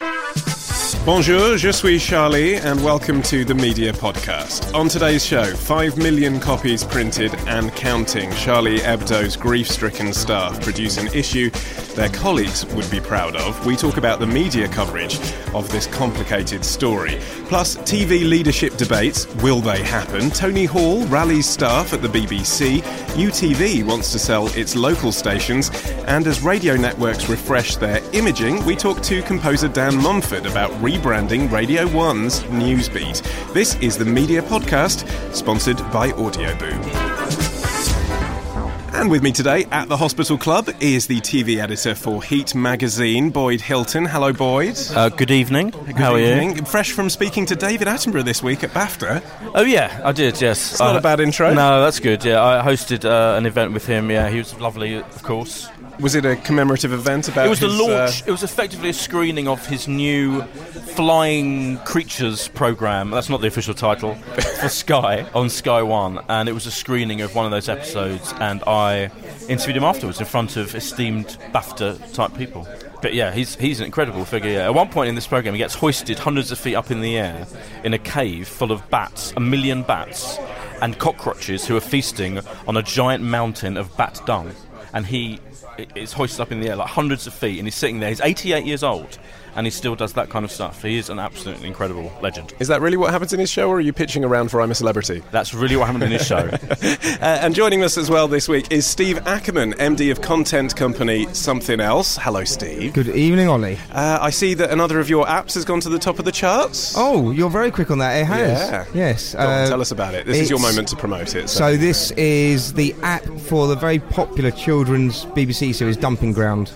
Thank you. Bonjour, je suis Charlie, and welcome to the Media Podcast. On today's show, 5 million copies printed and counting. Charlie Hebdo's grief stricken staff produce an issue their colleagues would be proud of. We talk about the media coverage of this complicated story. Plus, TV leadership debates will they happen? Tony Hall rallies staff at the BBC. UTV wants to sell its local stations. And as radio networks refresh their imaging, we talk to composer Dan Mumford about rebranding Radio 1's Newsbeat. This is the Media Podcast, sponsored by Audioboom. And with me today at the Hospital Club is the TV editor for Heat magazine, Boyd Hilton. Hello, Boyd. Uh, good evening. Good How are evening. you? Fresh from speaking to David Attenborough this week at BAFTA. Oh yeah, I did. Yes, It's not Uh, a bad intro. No, that's good. Yeah, I hosted uh, an event with him. Yeah, he was lovely, of course. Was it a commemorative event about It was the launch. uh, It was effectively a screening of his new Flying Creatures program. That's not the official title for Sky on Sky One, and it was a screening of one of those episodes. And I interviewed him afterwards in front of esteemed BAFTA type people. But yeah, he's he's an incredible figure. Yeah. At one point in this program, he gets hoisted hundreds of feet up in the air in a cave full of bats, a million bats, and cockroaches who are feasting on a giant mountain of bat dung. And he is hoisted up in the air like hundreds of feet, and he's sitting there. He's 88 years old, and he still does that kind of stuff. He is an absolutely incredible legend. Is that really what happens in his show, or are you pitching around for I'm a Celebrity? That's really what happened in his show. Uh, and joining us as well this week is Steve Ackerman, MD of content company Somethin' Else. Hello, Steve. Good evening, Olly. Uh, I see that another of your apps has gone to the top of the charts. Oh, you're very quick on that. It has. Yeah. Yes. Go on, uh, tell us about it. This is your moment to promote it. So this is the app for the very popular children's BBC series Dumping Ground,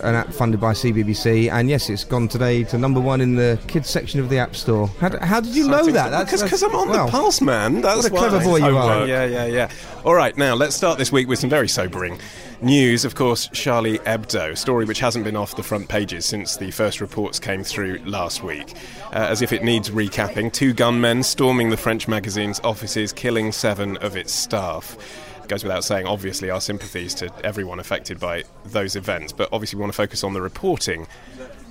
an app funded by CBBC, and yes, it's gone today to number one in the kids section of the App Store. How, how did you know that? Because I'm on well, the pulse, man. That's what a clever boy you Homework. are. Yeah, yeah, yeah. All right, now let's start this week with some very sobering news. Of course, Charlie Hebdo, a story which hasn't been off the front pages since the first reports came through last week. Uh, as if it needs recapping, two gunmen storming the French magazine's offices, killing seven of its staff. Goes without saying, obviously, our sympathies to everyone affected by those events, but obviously, we want to focus on the reporting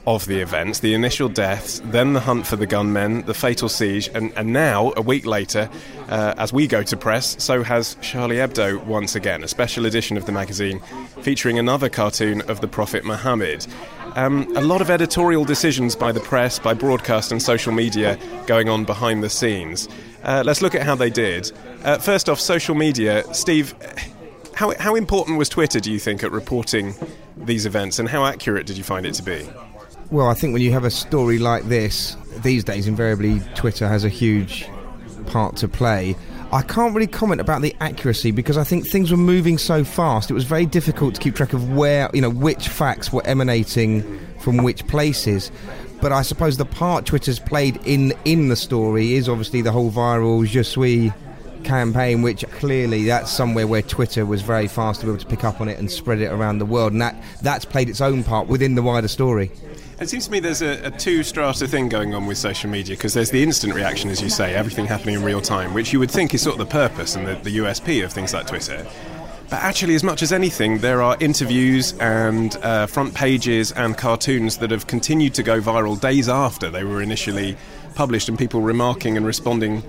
of the events, the initial deaths, then the hunt for the gunmen, the fatal siege, and, and now, a week later, uh, as we go to press, so has Charlie Hebdo once again, a special edition of the magazine featuring another cartoon of the Prophet Muhammad. Um, a lot of editorial decisions by the press, by broadcast and social media going on behind the scenes. Uh, let's look at how they did. Uh, first off, social media. Steve, how, how important was Twitter, do you think, at reporting these events, and how accurate did you find it to be? Well, I think when you have a story like this, these days invariably Twitter has a huge part to play. I can't really comment about the accuracy because I think things were moving so fast. It was very difficult to keep track of where, you know, which facts were emanating from which places. But I suppose the part Twitter's played in in the story is obviously the whole viral Je suis campaign, which clearly that's somewhere where Twitter was very fast to be able to pick up on it and spread it around the world, and that that's played its own part within the wider story. It seems to me there's a, a two strata thing going on with social media because there's the instant reaction, as you say, everything happening in real time, which you would think is sort of the purpose and the, the USP of things like Twitter. But actually, as much as anything, there are interviews and uh, front pages and cartoons that have continued to go viral days after they were initially published, and people remarking and responding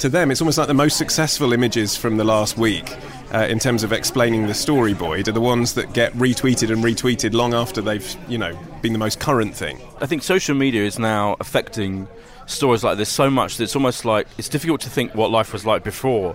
to them, it's almost like the most successful images from the last week uh, in terms of explaining the story, Boyd, are the ones that get retweeted and retweeted long after they've, you know, been the most current thing. I think social media is now affecting stories like this so much that it's almost like it's difficult to think what life was like before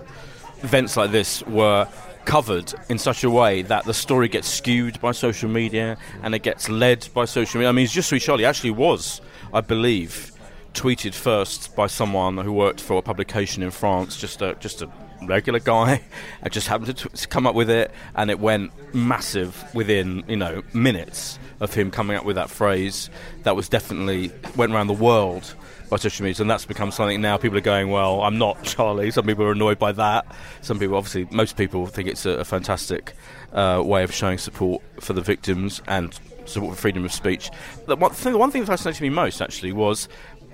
events like this were covered in such a way that the story gets skewed by social media and it gets led by social media. I mean, Je Suis Charlie actually was, I believe, tweeted first by someone who worked for a publication in France, just a just a regular guy. I just happened to, t- come up with it, and it went massive within you know minutes of him coming up with that phrase. That was definitely went around the world by social media, and that's become something now. People are going, "Well, I'm not Charlie." Some people are annoyed by that. Some people, obviously, most people think it's a, a fantastic uh, way of showing support for the victims and support for freedom of speech. The one thing, the one thing that fascinated me most actually was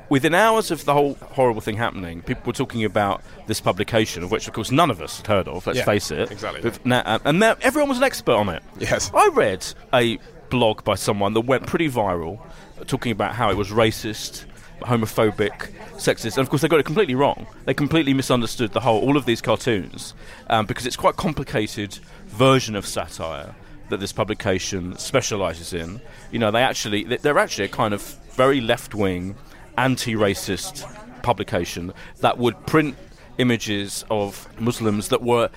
within hours of the whole horrible thing happening, people were talking about this publication, of which, of course, none of us had heard of. Let's Yeah, face it. exactly. Now- uh, and now everyone was an expert on it. Yes. I read a blog by someone that went pretty viral, talking about how it was racist, homophobic, sexist, and of course they got it completely wrong. They completely misunderstood the whole all of these cartoons um, because it's quite complicated version of satire that this publication specialises in. You know, they actually they- they're actually a kind of very left wing, anti-racist publication that would print images of Muslims that were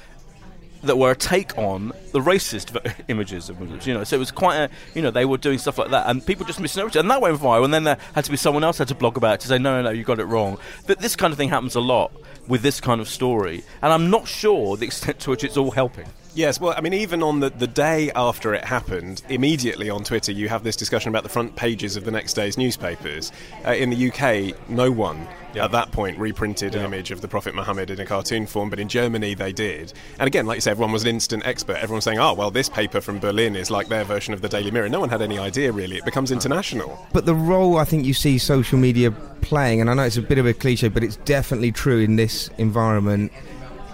that were a take on the racist images of Muslims. You know, so it was quite a, you know, they were doing stuff like that, and people just misinterpreted, and that went viral. And then there had to be someone else had to blog about it to say, no, no, no, you got it wrong. But this kind of thing happens a lot with this kind of story, and I'm not sure the extent to which it's all helping. Yes, well, I mean, even on the, the day after it happened, immediately on Twitter, you have this discussion about the front pages of the next day's newspapers. Uh, in the UK, no one at that point reprinted an image of the Prophet Muhammad in a cartoon form, but in Germany they did. And again, like you said, everyone was an instant expert. Everyone was saying, oh, well, this paper from Berlin is like their version of the Daily Mirror. No one had any idea, really. It becomes international. But the role I think you see social media playing, and I know it's a bit of a cliche, but it's definitely true in this environment.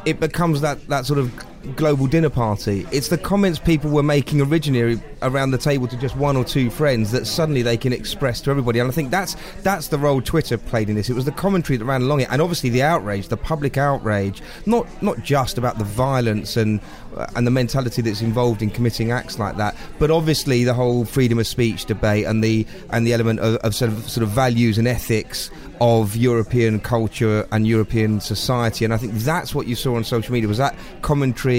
It becomes that, that sort of global dinner party. It's the comments people were making originally around the table to just one or two friends that suddenly they can express to everybody. And I think that's that's the role Twitter played in this. It was the commentary that ran along it, and obviously the outrage, the public outrage, not not just about the violence and uh, and the mentality that's involved in committing acts like that, but obviously the whole freedom of speech debate and the and the element of, of sort of sort of values and ethics of European culture and European society. And I think that's what you saw on social media was that commentary,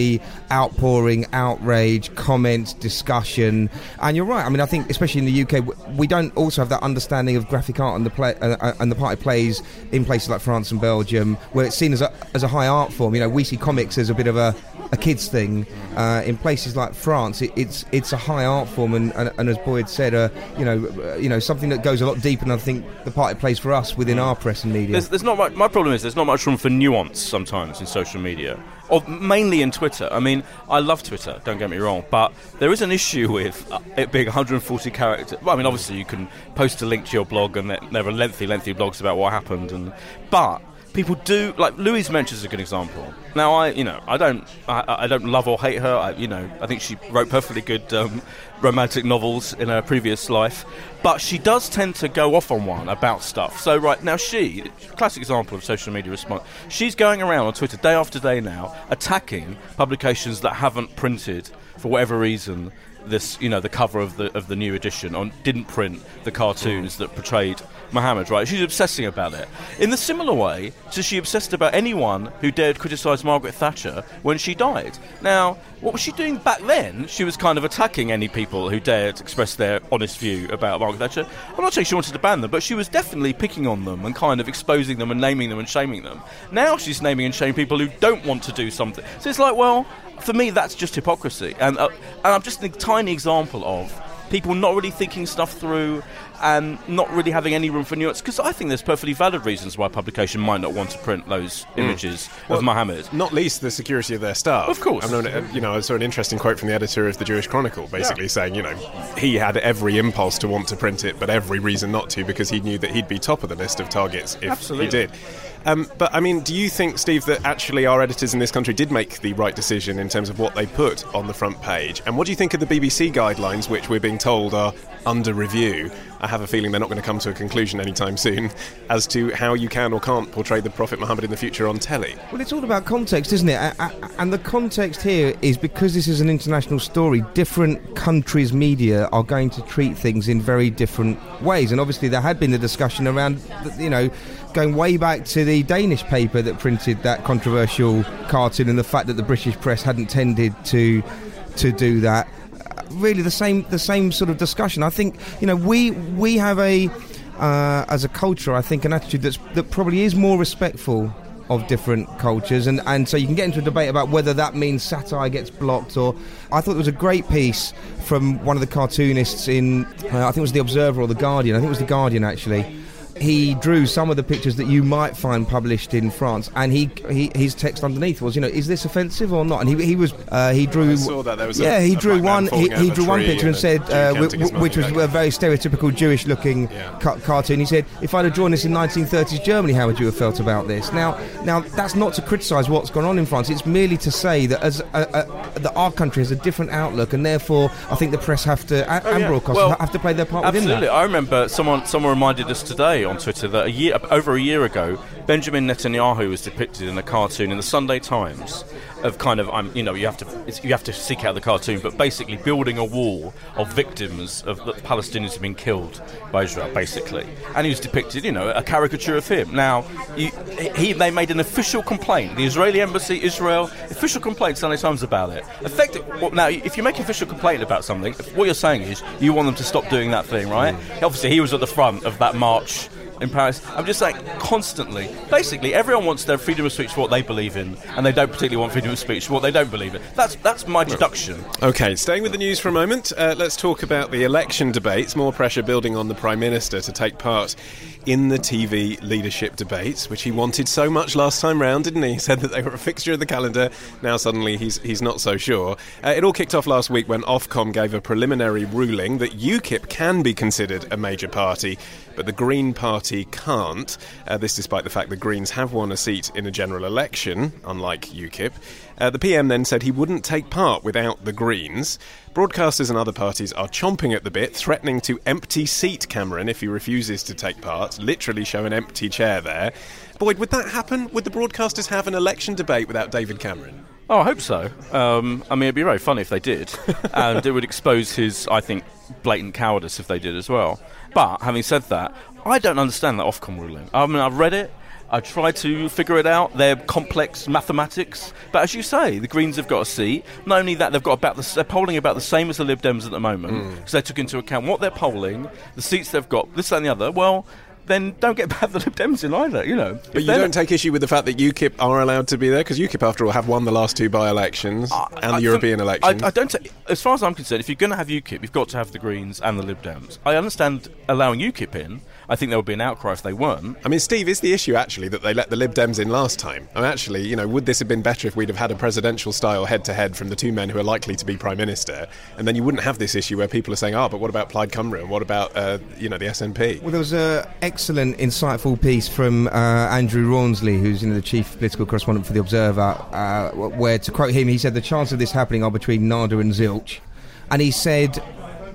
outpouring, outrage, comments, discussion. And you're right. I mean, I think especially in the UK, we don't also have that understanding of graphic art and the play uh, uh, and the part it plays in places like France and Belgium, where it's seen as a as a high art form. You know, we see comics as a bit of a a kids thing. Uh, in places like France, it, it's it's a high art form, and, and, and as Boyd said, uh, you know, uh, you know, something that goes a lot deeper than I think the part it plays for us within our press and media. There's, there's not much, my problem is there's not much room for nuance sometimes in social media, mainly in Twitter. I mean, I love Twitter. Don't get me wrong, but there is an issue with uh, it being 140 characters. Well, I mean, obviously you can post a link to your blog, and there are lengthy, lengthy blogs about what happened, and but people do like Louise Mensch is a good example. Now, I you know I don't I, I don't love or hate her. I, you know I think she wrote perfectly good um, romantic novels in her previous life, but she does tend to go off on one about stuff. So right now, she classic example of social media response. She's going around on Twitter day after day now attacking publications that haven't printed for whatever reason this you know the cover of the of the new edition on didn't print the cartoons that portrayed Muhammad right? She's obsessing about it. In the similar way so she obsessed about anyone who dared criticize Margaret Thatcher when she died. Now what was she doing back then? She was kind of attacking any people who dared express their honest view about Margaret Thatcher. I'm not saying she wanted to ban them but she was definitely picking on them and kind of exposing them and naming them and shaming them. Now she's naming and shaming people who don't want to do something. So it's like well for me, that's just hypocrisy, and uh, and I'm just a tiny example of people not really thinking stuff through and not really having any room for nuance. Because I think there's perfectly valid reasons why a publication might not want to print those images of Muhammad. Not least the security of their staff. Of course. I mean, uh, you know, I saw an interesting quote from the editor of the Jewish Chronicle, basically saying, you know, he had every impulse to want to print it, but every reason not to because he knew that he'd be top of the list of targets if Absolutely. he did. Um, but I mean, do you think, Steve, that actually our editors in this country did make the right decision in terms of what they put on the front page? And what do you think of the BBC guidelines, which we're being told are under review, I have a feeling they're not going to come to a conclusion anytime soon as to how you can or can't portray the Prophet Muhammad in the future on telly. Well, it's all about context, isn't it? And the context here is because this is an international story, different countries' media are going to treat things in very different ways. And obviously, there had been the discussion around, you know, going way back to the Danish paper that printed that controversial cartoon and the fact that the British press hadn't tended to to do that. Really, the same the same sort of discussion. I think you know we we have a uh, as a culture, I think, an attitude that's that probably is more respectful of different cultures, and, and so you can get into a debate about whether that means satire gets blocked or. I thought there was a great piece from one of the cartoonists in, uh, I think it was the Observer or the Guardian. I think it was the Guardian actually. He drew some of the pictures that you might find published in France, and he, he his text underneath was, you know, is this offensive or not? And he, he was uh, he drew I saw that. There was a- yeah he drew one he, he drew one picture and and said uh, w- which was a very stereotypical Jewish looking ca- cartoon. He said, if I'd have drawn this in 1930s Germany, how would you have felt about this? Now, now that's not to criticise what's gone on in France. It's merely to say that as a, a, that our country has a different outlook, and therefore I think the press have to and, and Oh, yeah. broadcasters Well, have to play their part within Absolutely. I remember someone someone reminded us today on Twitter that a year over a year ago, Benjamin Netanyahu was depicted in a cartoon in the Sunday Times of kind of I'm you know you have to it's, you have to seek out the cartoon, but basically building a wall of victims of the Palestinians have been killed by Israel, basically, and he was depicted you know a caricature of him. Now you, he they made an official complaint. The Israeli embassy, Israel, official complaint Sunday Times about it. Effective. Well, now if you make an official complaint about something, what you're saying is you want them to stop doing that thing, right? Mm. Obviously, he was at the front of that march in Paris. I'm just like constantly. Basically, everyone wants their freedom of speech for what they believe in, and they don't particularly want freedom of speech for what they don't believe in. That's that's my deduction. Okay, staying with the news for a moment, uh, let's talk about the election debates. More pressure building on the Prime Minister to take part in the TV leadership debates, which he wanted so much last time round, didn't he? He said that they were a fixture of the calendar. Now suddenly he's he's not so sure. Uh, it all kicked off last week when Ofcom gave a preliminary ruling that UKIP can be considered a major party, but the Green Party can't. Uh, this despite the fact the Greens have won a seat in a general election, unlike UKIP. Uh, the PM then said he wouldn't take part without the Greens. Broadcasters and other parties are chomping at the bit, threatening to empty seat Cameron if he refuses to take part, literally show an empty chair there. Boyd, would that happen? Would the broadcasters have an election debate without David Cameron? Oh, I hope so. Um, I mean, it'd be very funny if they did, and it would expose his, I think, blatant cowardice if they did as well. But having said that, I don't understand that Ofcom ruling. I mean, I've read it. I tried to figure it out. They're complex mathematics, but as you say, the Greens have got a seat. Not only that, they've got about the, they're polling about the same as the Lib Dems at the moment, hmm. because they took into account what they're polling, the seats they've got, this that, and the other. Well, then don't get bad the Lib Dems in either. You know, But you don't take issue with the fact that UKIP are allowed to be there because UKIP, after all, have won the last two by-elections and I- the European I- election. I, don't. ta- as far as I'm concerned, if you're going to have UKIP, you've got to have the Greens and the Lib Dems. I understand allowing UKIP in. I think there would be an outcry if they weren't. I mean, Steve, is the issue actually that they let the Lib Dems in last time? I mean, actually, you know, would this have been better if we'd have had a presidential style head to head from the two men who are likely to be prime minister, and then you wouldn't have this issue where people are saying, "Ah, but what about Plaid Cymru and what about uh, you know the SNP?" Well, there was an excellent, insightful piece from uh, Andrew Rawnsley, who's you know, the chief political correspondent for The Observer, uh, where, to quote him, he said, The chances of this happening are between Nada and Zilch. And he said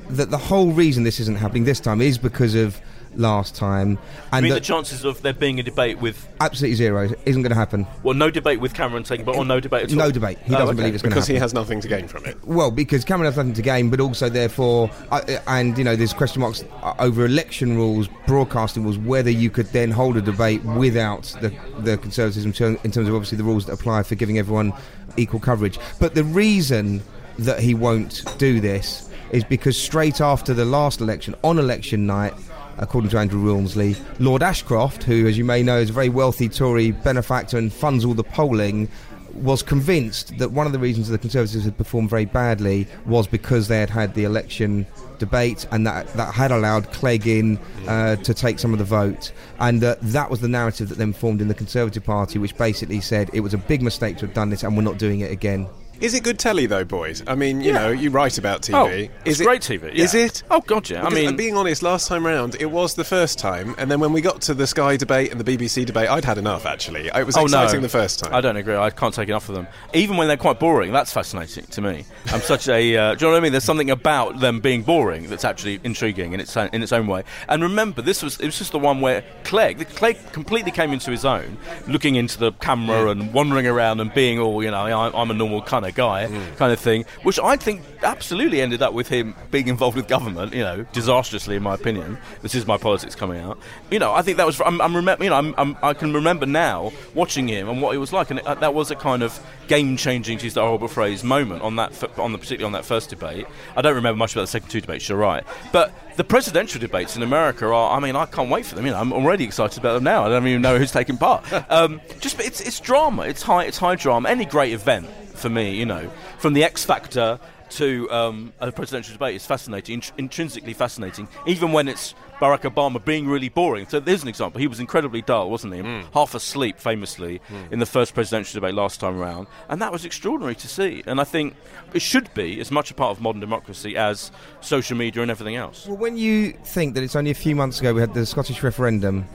that the whole reason this isn't happening this time is because of last time. I And mean, the that chances of there being a debate with, absolutely zero isn't going to happen. well, no debate with Cameron taking, but or no debate at all. No debate. He Oh, doesn't okay. believe it's going to because he has nothing to gain from it. Well, because Cameron has nothing to gain, but also therefore, uh, and you know, there's question marks uh, over election rules, broadcasting rules, whether you could then hold a debate without the the Conservatives in term- in terms of obviously the rules that apply for giving everyone equal coverage. But the reason that he won't do this is because straight after the last election, on election night. According to Andrew Rawnsley, Lord Ashcroft, who, as you may know, is a very wealthy Tory benefactor and funds all the polling, was convinced that one of the reasons the Conservatives had performed very badly was because they had had the election debate and that that had allowed Clegg in uh, to take some of the vote, and that that was the narrative that then formed in the Conservative Party, which basically said it was a big mistake to have done this and we're not doing it again. Is it good telly though, Boyd? I mean, you Yeah. know, you write about TV. Oh, is it's it great TV, yeah. Is it? Oh, God, yeah. I mean- being honest, last time round it was the first time, and then when we got to the Sky debate and the BBC debate, I'd had enough. Actually, it was Oh, exciting no. the first time. I don't agree. I can't take enough of them. Even when they're quite boring, that's fascinating to me. I'm such a. Uh, do you know what I mean? There's something about them being boring that's actually intriguing in its own, in its own way. And remember, this was it was just the one where Clegg, Clegg completely came into his own, looking into the camera and wandering around and being all, you know, I'm, I'm a normal kind guy, kind of thing. Which I think absolutely ended up with him being involved with government. You know, disastrously in my opinion. This is my politics coming out. You know, I think that was. I'm, I'm remember. You know, I'm, I'm, I can remember now watching him and what he was like, and it, uh, that was a kind of game-changing, to use the horrible phrase, moment on that, on the particularly on that first debate. I don't remember much about the second two debates. You're right, but the presidential debates in America are. I mean, I can't wait for them. You know, I'm already excited about them now. I don't even know who's taking part. Um, just, it's it's drama. It's high. It's high drama. Any great event for me, you know, from the X Factor to um, a presidential debate is fascinating, int- intrinsically fascinating, even when it's Barack Obama being really boring. So there's an example. He was incredibly dull, wasn't he? Mm. Half asleep, famously, mm. in the first presidential debate last time around. And that was extraordinary to see. And I think it should be as much a part of modern democracy as social media and everything else. Well, when you think that it's only a few months ago we had the Scottish referendum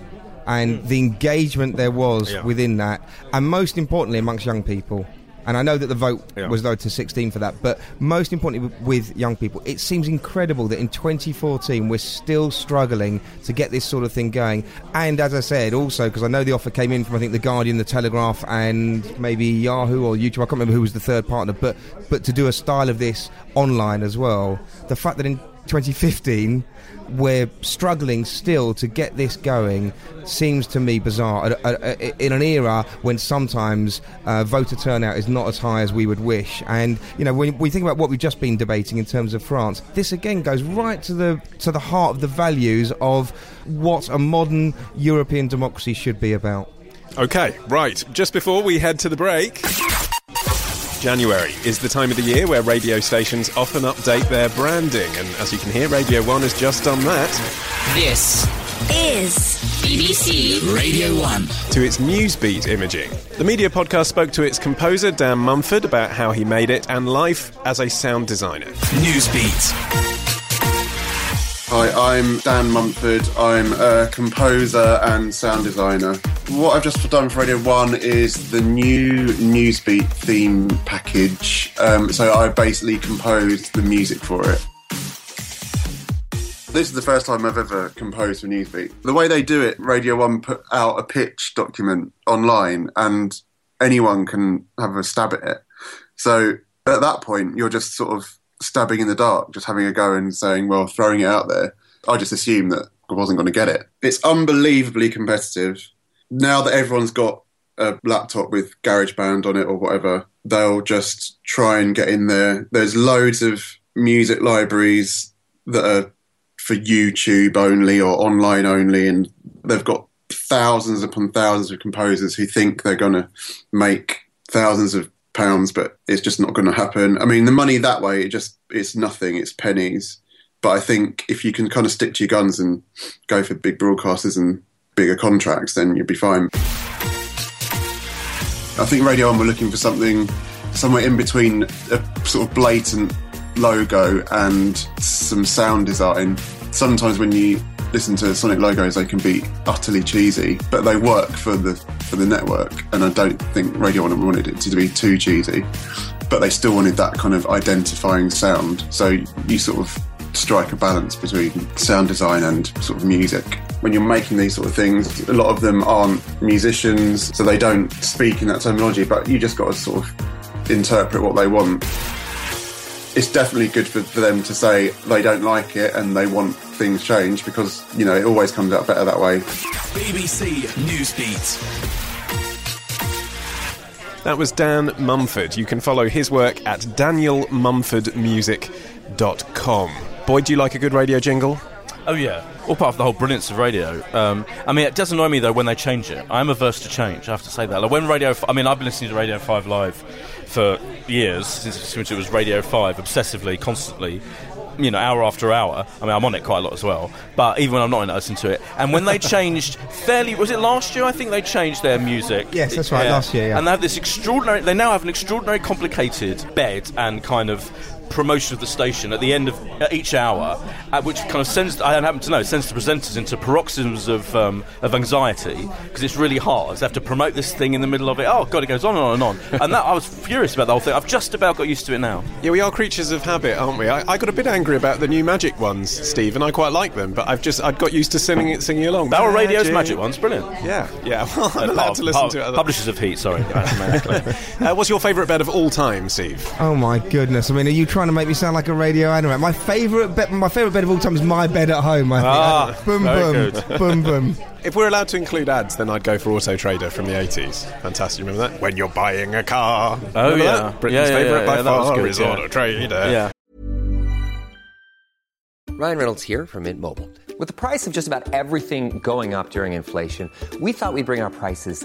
and mm. the engagement there was Yeah. within that, and most importantly amongst young people. And I know that the vote Yeah. was low to 16 for that, but most importantly with- with young people, it seems incredible that in 2014 we're still struggling to get this sort of thing going. And as I said, also because I know the offer came in from I think the Guardian, the Telegraph, and maybe Yahoo or YouTube. I can't remember who was the third partner, but but to do a style of this online as well. The fact that in 2015 we're struggling still to get this going seems to me bizarre in an era when sometimes uh, voter turnout is not as high as we would wish and you know when we think about what we've just been debating in terms of France this again goes right to the to the heart of the values of what a modern European democracy should be about Okay, right. Just before we head to the break. January is the time of the year where radio stations often update their branding, and as you can hear, Radio 1 has just done that This is BBC Radio 1. to its Newsbeat imaging. The media podcast spoke to its composer, Dan Mumford, about how he made it and life as a sound designer. Newsbeat. Hi, I'm Dan Mumford. I'm a composer and sound designer. What I've just done for Radio 1 is the new Newsbeat theme package. Um, so I basically composed the music for it. This is the first time I've ever composed for Newsbeat. The way they do it, Radio 1 put out a pitch document online and anyone can have a stab at it. So at that point, you're just sort of stabbing in the dark, just having a go and saying, well, throwing it out there. I just assumed that I wasn't going to get it. It's unbelievably competitive. Now that everyone's got a laptop with GarageBand on it or whatever, they'll just try and get in there. There's loads of music libraries that are for YouTube only or online only, and they've got thousands upon thousands of composers who think they're going to make thousands of pounds, but it's just not going to happen. I mean, the money that way, it just it's nothing. It's pennies. But I think if you can kind of stick to your guns and go for big broadcasters and bigger contracts, then you'll be fine. I think Radio One were looking for something somewhere in between a sort of blatant logo and some sound design. Sometimes when you listen to Sonic logos, they can be utterly cheesy, but they work for the for the network. And I don't think Radio One wanted it to be too cheesy, but they still wanted that kind of identifying sound. So you sort of strike a balance between sound design and sort of music. When you're making these sort of things, a lot of them aren't musicians, so they don't speak in that terminology, but you just got to sort of interpret what they want. It's definitely good for, for them to say they don't like it and they want things changed because, you know, it always comes out better that way. BBC Newsbeat. That was Dan Mumford. You can follow his work at danielmumfordmusic.com. Boyd, do you like a good radio jingle? Oh yeah, all part of the whole brilliance of radio. Um, I mean, it does annoy me though when they change it. I'm averse to change. I have to say that. Like when Radio, I mean, I've been listening to Radio Five live for years since, since it was Radio Five, obsessively, constantly. you know, hour after hour. I mean, I'm on it quite a lot as well. But even when I'm not in it, I listen to it. And when they changed fairly, was it last year? I think they changed their music. Yes, that's right, last year, yeah. And they have this extraordinary. They now have an extraordinary, complicated bed and kind of promotion of the station at the end of uh, each hour, uh, which kind of sends, I happen to know, sends the presenters into paroxysms of, um, of anxiety because it's really hard. They have to promote this thing in the middle of it. Oh, God, it goes on and on and on. and that, I was furious about the whole thing. I've just about got used to it now. Yeah, we are creatures of habit, aren't we? I, I got a bit angry about the new Magic ones, Steve, and I quite like them, but I've just I'd got used to singing it, singing along. They were radio's magic ones, brilliant. Yeah, yeah. Well, I'm Uh, allowed pub- to listen pub- to it. other- Publishers of Heat, sorry. uh, what's your favourite bed of all time, Steve? Oh my goodness! I mean, are you trying to make me sound like a radio animal? My favourite bed, my favourite bed of all time is my bed at home. I think. Ah, boom, very boom, good. boom, boom. If we're allowed to include ads, then I'd go for Auto Trader from the 80s. Fantastic, remember that? When you're buying a car. Oh, Remember yeah. that? Britain's Yeah, yeah, favourite yeah, by yeah, far good, is. Auto Trader. Yeah. Ryan Reynolds here from Mint Mobile. With the price of just about everything going up during inflation, we thought we'd bring our prices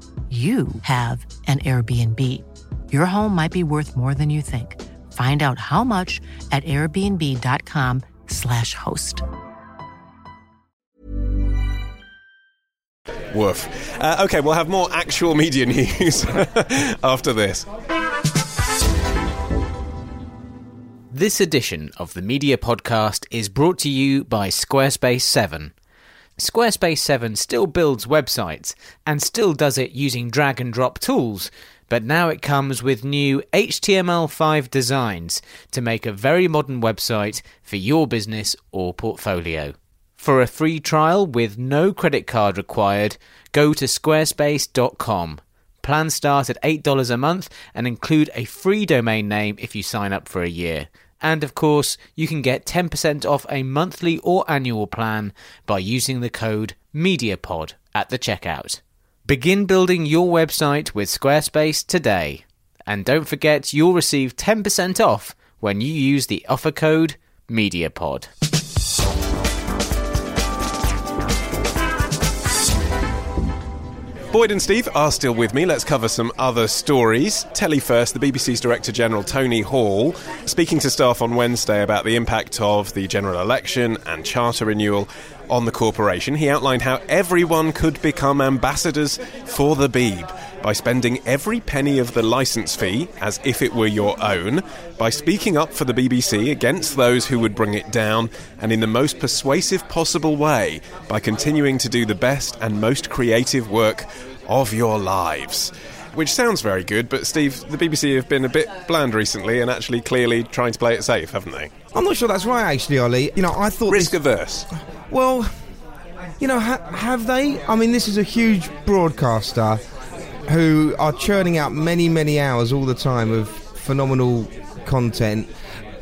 you have an Airbnb. Your home might be worth more than you think. Find out how much at airbnb.com/slash host. Woof. Uh, okay, we'll have more actual media news after this. This edition of the Media Podcast is brought to you by Squarespace 7. Squarespace 7 still builds websites and still does it using drag and drop tools, but now it comes with new HTML5 designs to make a very modern website for your business or portfolio. For a free trial with no credit card required, go to squarespace.com. Plans start at $8 a month and include a free domain name if you sign up for a year. And of course, you can get 10% off a monthly or annual plan by using the code MEDIAPOD at the checkout. Begin building your website with Squarespace today. And don't forget you'll receive 10% off when you use the offer code MEDIAPOD. Boyd and Steve are still with me. Let's cover some other stories. Telly first, the BBC's Director General Tony Hall speaking to staff on Wednesday about the impact of the general election and charter renewal on the corporation. He outlined how everyone could become ambassadors for the Beeb by spending every penny of the licence fee as if it were your own, by speaking up for the BBC against those who would bring it down, and in the most persuasive possible way by continuing to do the best and most creative work of your lives. Which sounds very good, but Steve, the BBC have been a bit bland recently and actually clearly trying to play it safe, haven't they? I'm not sure that's right, actually, Olly. You know, I thought risk averse. Well, you know, ha- have they? I mean, this is a huge broadcaster who are churning out many, many hours all the time of phenomenal content.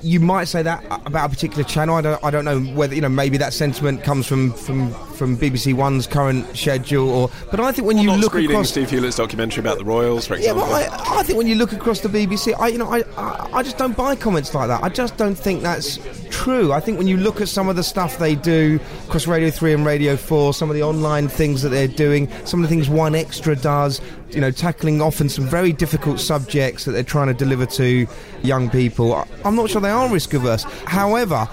You might say that about a particular channel. I don't, I don't know whether you know. Maybe that sentiment comes from, from, from BBC One's current schedule, or. But I think when Well, you look across, Steve Hewlett's documentary about the Royals, for yeah, example. but I, I think when you look across the BBC, I, you know, I, I, I just don't buy comments like that. I just don't think that's true. I think when you look at some of the stuff they do across Radio 3 and Radio 4, some of the online things that they're doing, some of the things 1Xtra does, you know, tackling often some very difficult subjects that they're trying to deliver to young people, I'm not sure they are risk averse. However,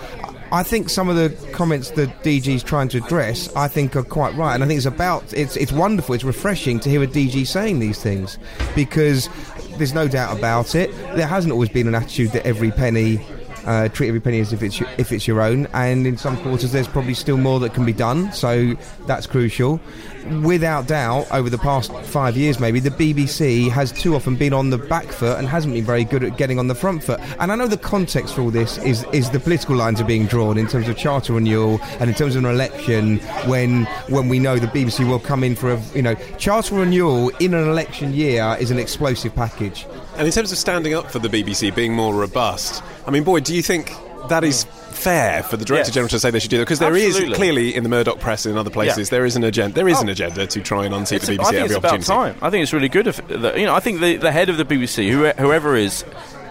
I think some of the comments that DG's trying to address, I think, are quite right, and I think it's about it's it's wonderful, it's refreshing to hear a DG saying these things because there's no doubt about it. There hasn't always been an attitude that every penny. Uh, treat every penny as if it's your, if it's your own, and in some quarters there's probably still more that can be done. So that's crucial. Without doubt, over the past five years, maybe the BBC has too often been on the back foot and hasn't been very good at getting on the front foot. And I know the context for all this is is the political lines are being drawn in terms of charter renewal and in terms of an election when when we know the BBC will come in for a you know charter renewal in an election year is an explosive package. And in terms of standing up for the BBC being more robust, I mean, Boyd, do you think that is fair for the director Yes. general to say they should do that? Because there is Absolutely. clearly in the Murdoch press and in other places Yeah. there is an agenda. There is Oh. an agenda to try and unseat the BBC I think every it's about opportunity. time. I think it's really good. If you know, I think the, the head of the BBC, whoever is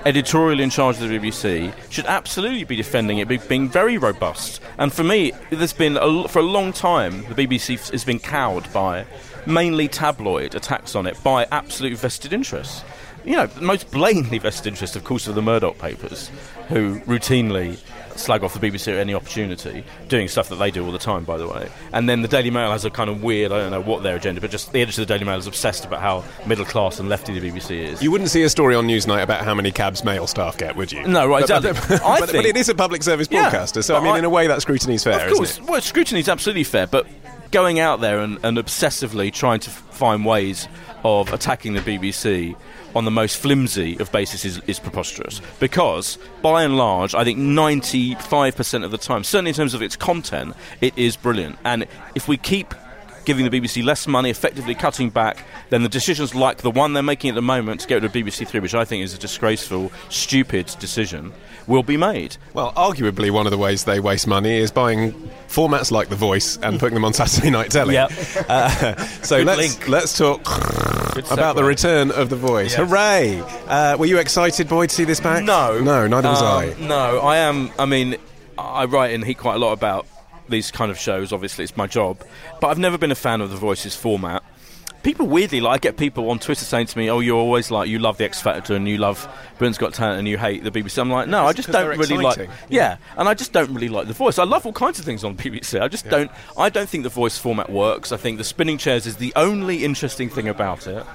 editorially in charge of the BBC, should absolutely be defending it, be, being very robust. And for me, there's been a, for a long time the BBC has been cowed by mainly tabloid attacks on it by absolute vested interests. You know, the most blatantly vested interest, of course, are the Murdoch papers, who routinely slag off the BBC at any opportunity, doing stuff that they do all the time, by the way. And then the Daily Mail has a kind of weird, I don't know what their agenda, but just the editor of the Daily Mail is obsessed about how middle class and lefty the BBC is. You wouldn't see a story on Newsnight about how many cabs male staff get, would you? No, right, But- but- But, but think- it is a public service Yeah, broadcaster, so I mean, I- in a way, that scrutiny is fair, Of course, isn't it? well, scrutiny is absolutely fair, but going out there and, and obsessively trying to f- find ways of attacking the BBC on the most flimsy of bases is, is preposterous. Because, by and large, I think 95% of the time, certainly in terms of its content, it is brilliant. And if we keep giving the BBC less money, effectively cutting back, then the decisions like the one they're making at the moment to get rid of BBC Three, which I think is a disgraceful, stupid decision, will be made. Well, arguably, one of the ways they waste money is buying formats like The Voice and putting them on Saturday Night Telly. Yep. Uh, so Good let's link. let's talk about the return of The Voice. Yes. Hooray! Uh, were you excited, Boyd, to see this back? No, no, neither was Um, I. No, I am. I mean, I write and heat quite a lot about these kind of shows. Obviously, it's my job, but I've never been a fan of the Voices format. People weirdly like I get people on Twitter saying to me, "Oh, you're always like you love the X Factor and you love Britain's Got Talent and you hate the BBC." I'm like, no, I just don't really like. exciting. Yeah, and I just don't really like the Voice. I love all kinds of things on BBC. I just don't. I don't think the Voice format works. I think the spinning chairs is the only interesting thing about it.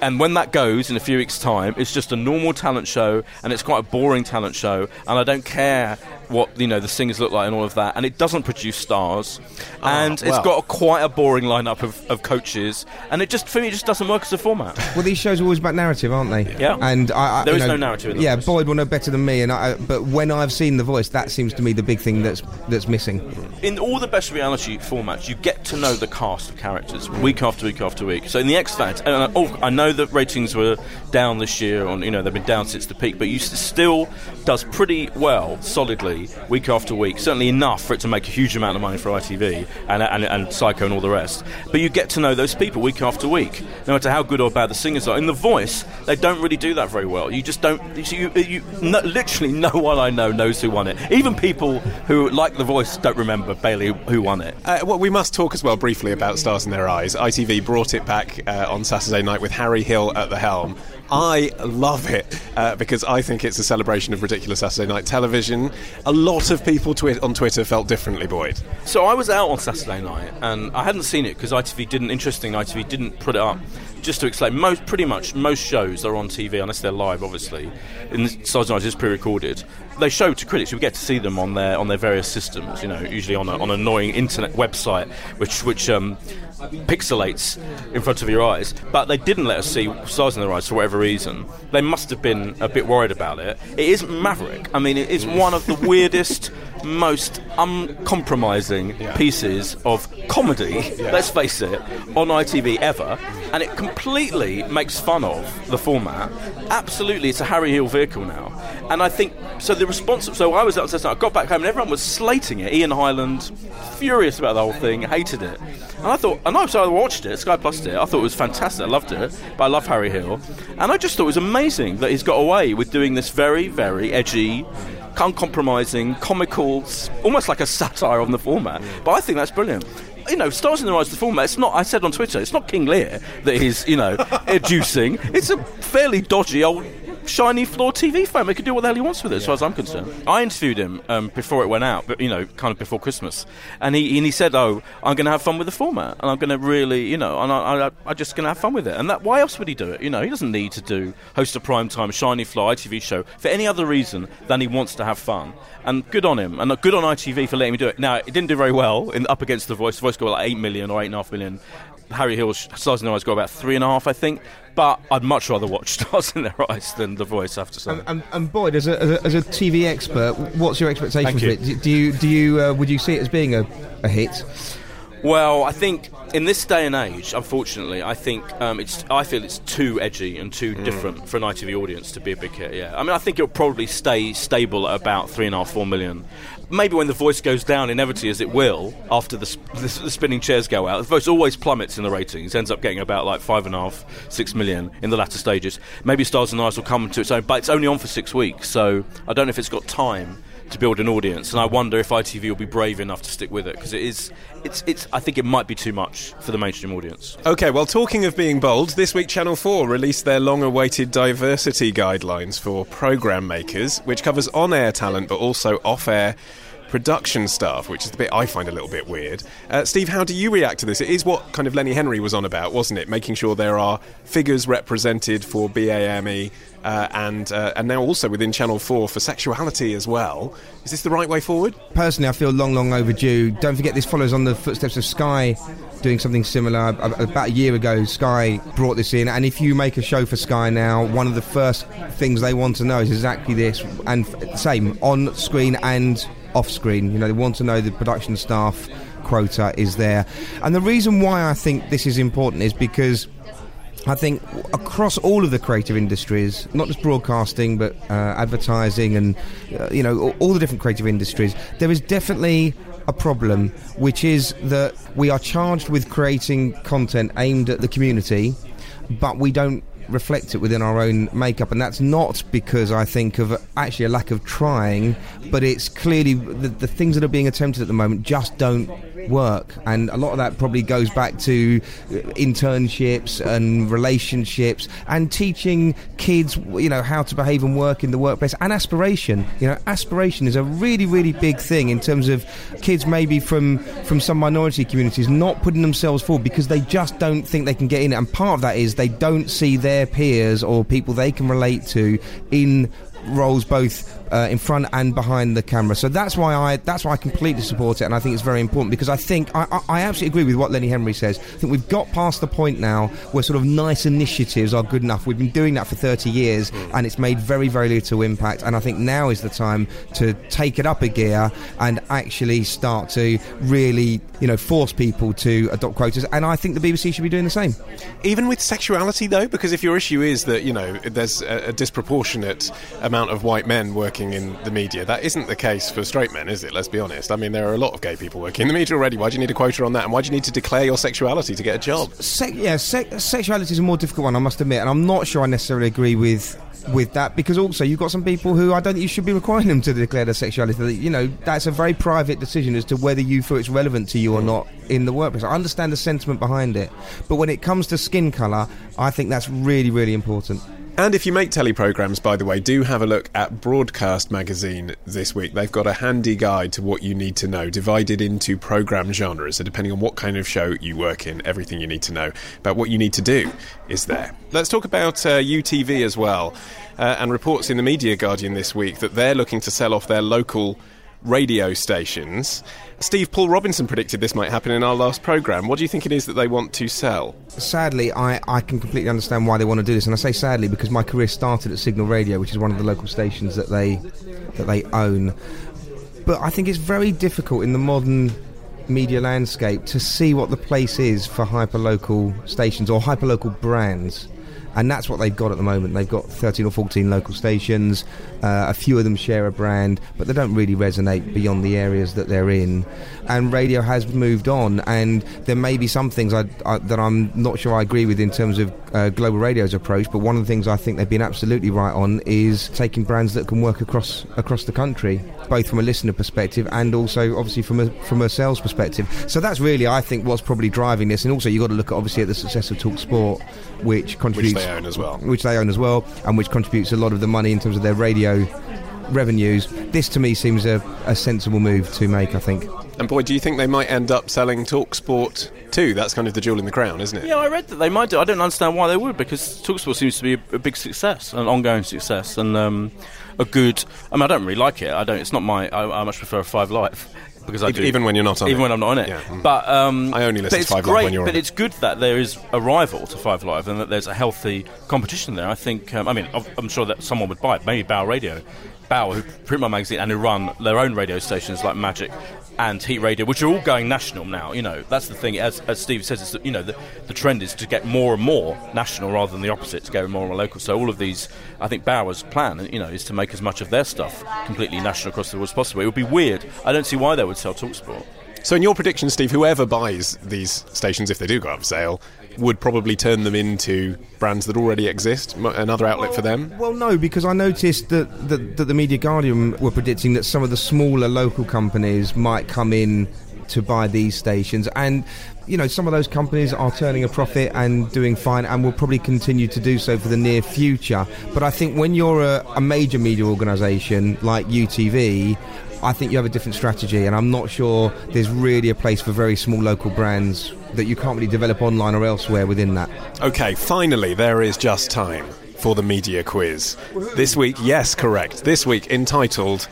And when that goes in a few weeks' time, it's just a normal talent show, and it's quite a boring talent show. And I don't care what you know the singers look like and all of that. And it doesn't produce stars, ah, and it's well. got a, quite a boring lineup of, of coaches. And it just for me, it just doesn't work as a format. Well, these shows are always about narrative, aren't they? Yeah. And I, I, There is know, no narrative in Yeah, Voice. Boyd will know better than me. And I, but when I've seen The Voice, that seems to me the big thing that's that's missing. in all the best reality formats, you get to know the cast of characters week after week after week. So in the X Factor, and I, oh, I know that ratings were down this year. On you know they've been down since the peak, but you still does pretty well, solidly week after week. Certainly enough for it to make a huge amount of money for ITV and, and, and Syco and all the rest. But you get to know those people week after week, no matter how good or bad the singers are. In The Voice, they don't really do that very well. You just don't. You, you, no, literally no one I know knows who won it. Even people who like The Voice don't remember Bailey who won it. Uh, well, we must talk as well briefly about Stars in Their Eyes. ITV brought it back uh, on Saturday night with Harry Hill at the helm. I love it uh, because I think it's a celebration of ridiculous Saturday night television. A lot of people twi- on Twitter felt differently, Boyd. So I was out on Saturday night, and I hadn't seen it because ITV didn't. Interesting, ITV didn't put it up. Just to explain, most pretty much most shows are on TV unless they're live, obviously. In Saturday night is pre-recorded. They show to critics. We get to see them on their on their various systems. You know, usually on, a, on an annoying internet website, which which um, pixelates in front of your eyes. But they didn't let us see Stars in Their Eyes for whatever reason. They must have been a bit worried about it. It is Maverick. I mean, it is one of the weirdest, most uncompromising pieces of comedy, let's face it, on ITV ever. And it completely makes fun of the format. Absolutely, it's a Harry Hill vehicle now. And I think, so the response, so I was outside, I got back home and everyone was slating it. Ian Hyland, furious about the whole thing, hated it. And I thought, and I so I watched it, Sky Plus it. I thought it was fantastic. I loved it, but I love Harry Hill, and I just thought it was amazing that he's got away with doing this very, very edgy uncompromising, comical, almost like a satire on the format. But I think that's brilliant. You know, Stars in Their Eyes of the format. It's not. I said on Twitter, it's not King Lear that he's you know educing. It's a fairly dodgy old shiny floor TV phone. He can do what the hell he wants with it, as far as I'm concerned. I interviewed him um, before it went out, but you know, kind of before Christmas, and he and he said, "Oh, I'm going to have fun with the format, and I'm going to really, you know, and I, I, I'm just going to have fun with it." And that, why else would he do it? You know, he doesn't need to do host a prime time shiny floor ITV show for any other reason than he wants to have fun. And good on him, and good on ITV for letting me do it. Now, it didn't do very well in up against the Voice. The Voice got like eight million or eight and a half million. Harry Hill's Stars in Their Eyes got about three and a half, I think. But I'd much rather watch Stars in Their Eyes than The Voice, I have to say. And, and, and Boyd, as a, as a as a TV expert, what's your expectations Thank of you. it? Do- Do you do you uh, would you see it as being a, a hit? Well, I think in this day and age, unfortunately, I think um, it's. I feel it's too edgy and too different for an ITV audience to be a big hit. Yeah, I mean, I think it'll probably stay stable at about three and a half, four million. Maybe when the voice goes down, inevitably as it will after the, the spinning chairs go out, the voice always plummets in the ratings. Ends up getting about like five and a half, six million in the latter stages. Maybe Stars and Eyes will come to its own, but it's only on for six weeks, so I don't know if it's got time to build an audience, and I wonder if ITV will be brave enough to stick with it because it is. It's. It's. I think it might be too much for the mainstream audience. Okay, well, talking of being bold, this week Channel 4 released their long awaited diversity guidelines for programme makers, which covers on air talent but also off air production staff, which is the bit I find a little bit weird. Uh, Steve, how do you react to this? It is what kind of Lenny Henry was on about, wasn't it? Making sure there are figures represented for BAME uh, and, uh, and now also within Channel 4 for sexuality as well. Is this the right way forward? Personally, I feel long, long overdue. Don't forget, this follows on the footsteps of Sky doing something similar. About a year ago, Sky brought this in, and if you make a show for Sky now, one of the first things they want to know is exactly this, and same on screen and off screen. You know, they want to know the production staff quota is there, and the reason why I think this is important is because. I think across all of the creative industries, not just broadcasting, but uh, advertising and uh, you know all, the different creative industries, there is definitely a problem, which is that we are charged with creating content aimed at the community, but we don't reflect it within our own makeup, and that's not because I think of actually a lack of trying, but it's clearly the, the things that are being attempted at the moment just don't work, and a lot of that probably goes back to internships and relationships and teaching kids, you know, how to behave and work in the workplace and aspiration. You know, aspiration is a really, really big thing in terms of kids maybe from from some minority communities not putting themselves forward because they just don't think they can get in and part of that is they don't see their peers or people they can relate to in roles both uh, in front and behind the camera. So that's why I that's why I completely support it, and I think it's very important because I think I, I, I absolutely agree with what Lenny Henry says. I think we've got past the point now where sort of nice initiatives are good enough. We've been doing that for 30 years, and it's made very very little impact. And I think now is the time to take it up a gear and actually start to really you know force people to adopt quotas. And I think the BBC should be doing the same. Even with sexuality, though, because if your issue is that you know there's a, a disproportionate amount of white men working in the media, that isn't the case for straight men, is it? Let's be honest. I mean, there are a lot of gay people working in the media already. Why do you need a quota on that? And why do you need to declare your sexuality to get a job? Se- yeah, se- sexuality is a more difficult one, I must admit, and I'm not sure I necessarily agree with with that because also you've got some people who I don't think you should be requiring them to declare their sexuality. You know, that's a very private decision as to whether you feel it's relevant to you or not in the workplace. I understand the sentiment behind it, but when it comes to skin colour, I think that's really, really important. And if you make telly programmes, by the way, do have a look at Broadcast Magazine this week. They've got a handy guide to what you need to know, divided into programme genres. So, depending on what kind of show you work in, everything you need to know about what you need to do is there. Let's talk about uh, UTV as well. Uh, and reports in the Media Guardian this week that they're looking to sell off their local radio stations. Steve Paul Robinson predicted this might happen in our last programme. What do you think it is that they want to sell? Sadly, I, I can completely understand why they want to do this, and I say sadly because my career started at Signal Radio, which is one of the local stations that they that they own. But I think it's very difficult in the modern media landscape to see what the place is for hyperlocal stations or hyperlocal brands. And that's what they've got at the moment. They've got 13 or 14 local stations. Uh, a few of them share a brand, but they don't really resonate beyond the areas that they're in. And radio has moved on, and there may be some things I, I, that I'm not sure I agree with in terms of uh, Global Radio's approach, but one of the things I think they've been absolutely right on is taking brands that can work across across the country, both from a listener perspective and also obviously from a from a sales perspective. So that's really, I think, what's probably driving this. And also, you've got to look at obviously at the success of Talk Sport, which contributes, which they own as well. which they own as well, and which contributes a lot of the money in terms of their radio revenues. This to me seems a, a sensible move to make. I think. And Boyd, do you think they might end up selling Talksport too? That's kind of the jewel in the crown, isn't it? Yeah, I read that they might do. I don't understand why they would because Talksport seems to be a, a big success, an ongoing success, and um, a good. I mean, I don't really like it. I don't. It's not my. I, I much prefer Five Live. Because I E- do, even when you're not on even it. when I'm not on it. Yeah. Mm. But um, I only listen to it's Five Live great, when you're on But it. it's good that there is a rival to Five Live and that there's a healthy competition there. I think. Um, I mean, I'm- I'm sure that someone would buy it. Maybe Bauer Radio, Bauer, who print my magazine and who run their own radio stations like Magic and Heat Radio, which are all going national now. You know, that's the thing. As, as Steve says, you know the, the trend is to get more and more national rather than the opposite, to go more and more local. So all of these, I think Bauer's plan, you know, is to make as much of their stuff completely national across the world as possible. It would be weird. I don't see why they would sell Talksport. So, in your prediction, Steve, whoever buys these stations, if they do go up for sale, would probably turn them into brands that already exist, another outlet for them. Well, no, because I noticed that, that, that the Media Guardian were predicting that some of the smaller local companies might come in to buy these stations, and you know some of those companies are turning a profit and doing fine, and will probably continue to do so for the near future. But I think when you're a, a major media organisation like UTV. I think you have a different strategy, and I'm not sure there's really a place for very small local brands that you can't really develop online or elsewhere within that. Okay, finally, there is just time for the media quiz. This week, yes, correct. This week, entitled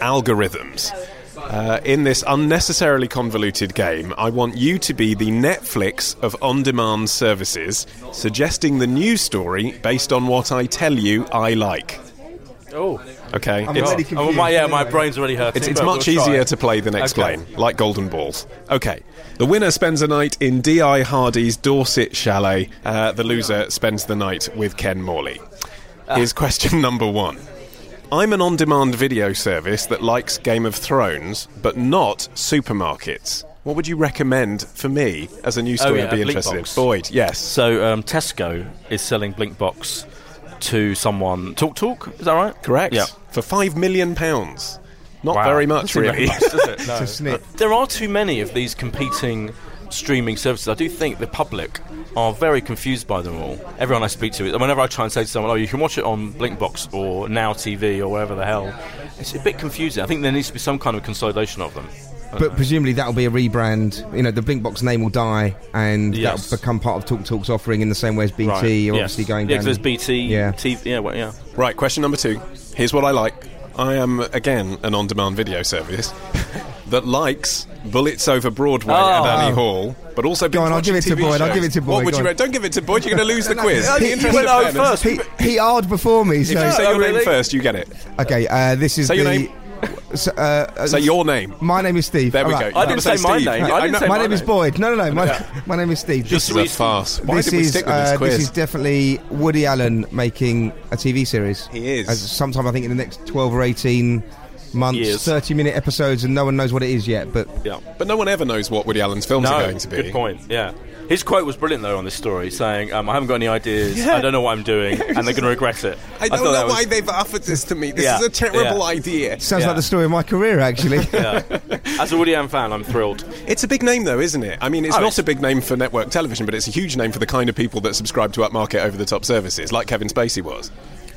Algorithms. Uh, in this unnecessarily convoluted game, I want you to be the Netflix of on demand services, suggesting the news story based on what I tell you I like. Oh. Okay, I'm already confused. Oh, my- yeah, my brain's already hurting, It's, it's but much we'll try. easier to play than Okay. explain, like golden balls. Okay, the winner spends a night in D.I. Hardy's Dorset chalet. Uh, the loser spends the night with Ken Morley. Ah. Here's question number one. I'm an on demand video service that likes Game of Thrones, but not supermarkets. What would you recommend for me as a news Oh, story yeah, I'd be interested Box. in? Boyd, yes. So um, Tesco is selling Blinkbox to someone. Talk Talk, is that right? Correct. Yeah. For five million pounds. Not Wow. very much, Doesn't really. much, does it? No. It's a. There are too many of these competing streaming services. I do think the public are very confused by them all. Everyone I speak to, whenever I try and say to someone, "Oh, you can watch it on Blinkbox or Now TV or wherever the hell," it's a bit confusing. I think there needs to be some kind of consolidation of them. But presumably that'll be a rebrand. You know, the Blinkbox name will die, and Yes. that'll become part of Talk Talk's offering in the same way as BT. Right, You're yes. obviously going yeah, down. 'cause there's BT, Yeah. TV, yeah, well, yeah. Right, question number two. Here's what I like. I am, again, an on demand video service that likes Bullets Over Broadway and Oh. Annie Hall, but also Go on, I'll give it to TV Boyd. I'll give it to What Boyd, would go you on. rate? Don't give it to Boyd, you're going to lose the quiz. He- The he interest went of out fairness. He, he hard before me. If you say your name really? first, you get it. okay, uh, this is Say the. your name. So, uh, uh, Say your name. My name is Steve. There we All go. I didn't say my Steve. name. I I didn't say my my name is. Boyd. No, no, no. My, Yeah. my name is Steve. This is a farce. Why this did we is stick with this uh, quiz? this is definitely Woody Allen making a TV series. He is. As sometime I think in the next twelve or eighteen months, Years. thirty minute episodes, and no one knows what it is yet. But Yeah. But no one ever knows what Woody Allen's films no, are going to be. Good point. Yeah. His quote was brilliant though on this story, saying, um, "I haven't got any ideas. Yeah. I don't know what I'm doing, and they're going to regret it." I don't thought know was- why they've offered this to me. This Yeah. is a terrible Yeah. idea. sounds Yeah. like the story of my career, actually. Yeah. As a Woody Allen fan, I'm thrilled. It's a big name, though, isn't it? I mean, it's Oh, not it's- a big name for network television, but it's a huge name for the kind of people that subscribe to upmarket over the top services, like Kevin Spacey was.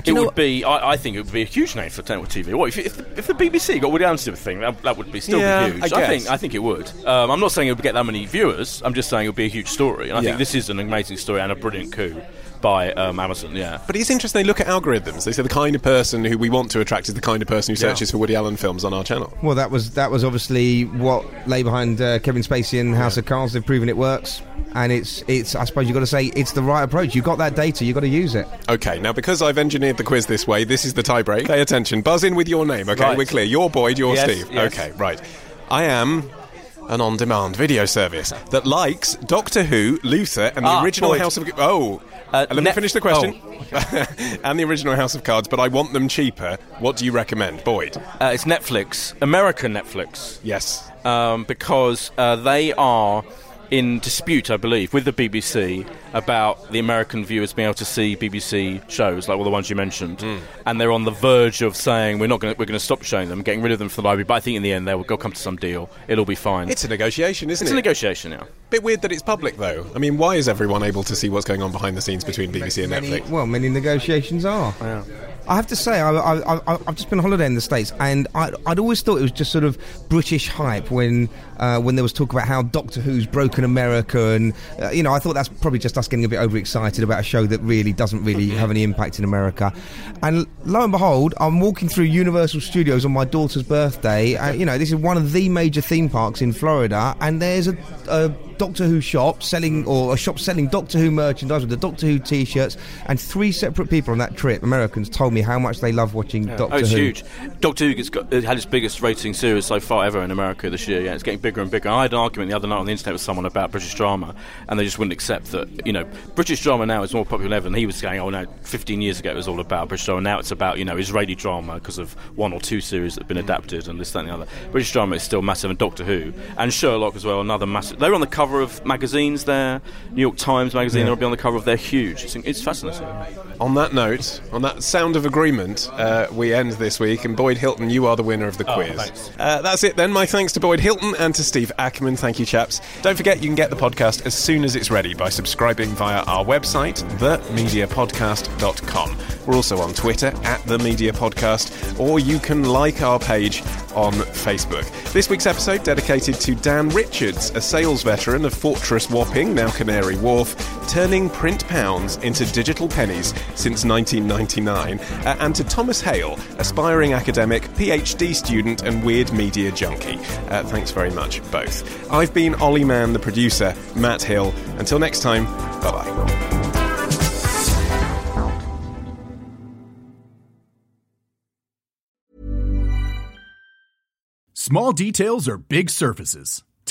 It would be. I, I think it would be a huge name for network TV. What if, if, if the BBC got Woody Allen to do a thing? That, that would be still Yeah, be huge. I guess. think. I think it would. Um, I'm not saying it would get that many viewers. I'm just saying it would be a huge story. And I Yeah. think this is an amazing story and a brilliant coup by um, Amazon. Yeah. But it's interesting, they look at algorithms. They say the kind of person who we want to attract is the kind of person who Yeah. searches for Woody Allen films on our channel. Well, that was that was obviously what lay behind uh, Kevin Spacey and House of Cards. They've proven it works, and it's it's. I suppose you've got to say it's the right approach. You've got that data. You've got to use it. Okay, now because I've engineered the quiz this way, this is the tiebreak. Pay attention. Buzz in with your name, okay? Right. We're clear. You're Boyd, you're Yes, Steve. yes. Okay, right. I am an on demand video service that likes Doctor Who, Luther, and the Ah, original Boyd. House of. Oh! Uh, let me finish the question. and the original House of Cards, but I want them cheaper. What do you recommend, Boyd? Uh, it's Netflix, American Netflix. Yes. um, because uh, they are in dispute, I believe, with the BBC about the American viewers being able to see BBC shows, like all the ones you mentioned, Hmm. and they're on the verge of saying we're not going, we're going to stop showing them, getting rid of them from the library. But I think in the end they'll go come to some deal. It'll be fine. It's a negotiation, isn't It's it? It's a negotiation, yeah. Bit weird that it's public, though. I mean, why is everyone able to see what's going on behind the scenes between BBC and Many, Netflix? well, many negotiations are. I have to say, I, I've just been on holiday in the States, and I, I'd always thought it was just sort of British hype when uh, when there was talk about how Doctor Who's broken America, and uh, you know, I thought that's probably just us getting a bit overexcited about a show that really doesn't really have any impact in America. And lo and behold, I'm walking through Universal Studios on my daughter's birthday. Uh, you know, this is one of the major theme parks in Florida, and there's a, a Doctor Who shop selling, or a shop selling Doctor Who merchandise with the Doctor Who T-shirts, and three separate people on that trip, Americans, told me how much they love watching Doctor oh, it's Who. huge. Doctor Who gets got, it had its biggest rating series so far ever in America this year. Yeah, it's getting bigger and bigger. I had an argument the other night on the internet with someone about British drama, and they just wouldn't accept that. You know, British drama now is more popular than ever. And he was saying, "Oh no, 15 years ago it was all about British drama. Now it's about you know Israeli drama because of one or two series that have been adapted and this, that, and the other. British drama is still massive, and Doctor Who and Sherlock as well. Another massive. They were on the cover of magazines there. New York Times magazine. Yeah. They'll be on the cover of. They're huge. It's, it's fascinating. On that note, on that sound of agreement, uh, we end this week. And Boyd Hilton, you are the winner of the Oh, quiz. thanks. Uh, that's it then. My thanks to Boyd Hilton and to Steve Ackerman. Thank you, chaps. Don't forget, you can get the podcast as soon as it's ready by subscribing via our website, themediapodcast.com. We're also on Twitter at The Media Podcast, or you can like our page on Facebook. This week's episode dedicated to Dan Richards, a sales veteran of Fortress Wapping, now Canary Wharf, turning print pounds into digital pennies since 1999, uh, and to Thomas Hale, aspiring academic, PhD student, and weird media junkie. Uh, thanks very much, both. I've been Olly Mann, the producer, Matt Hill. Until next time, bye bye. Small details are big surfaces.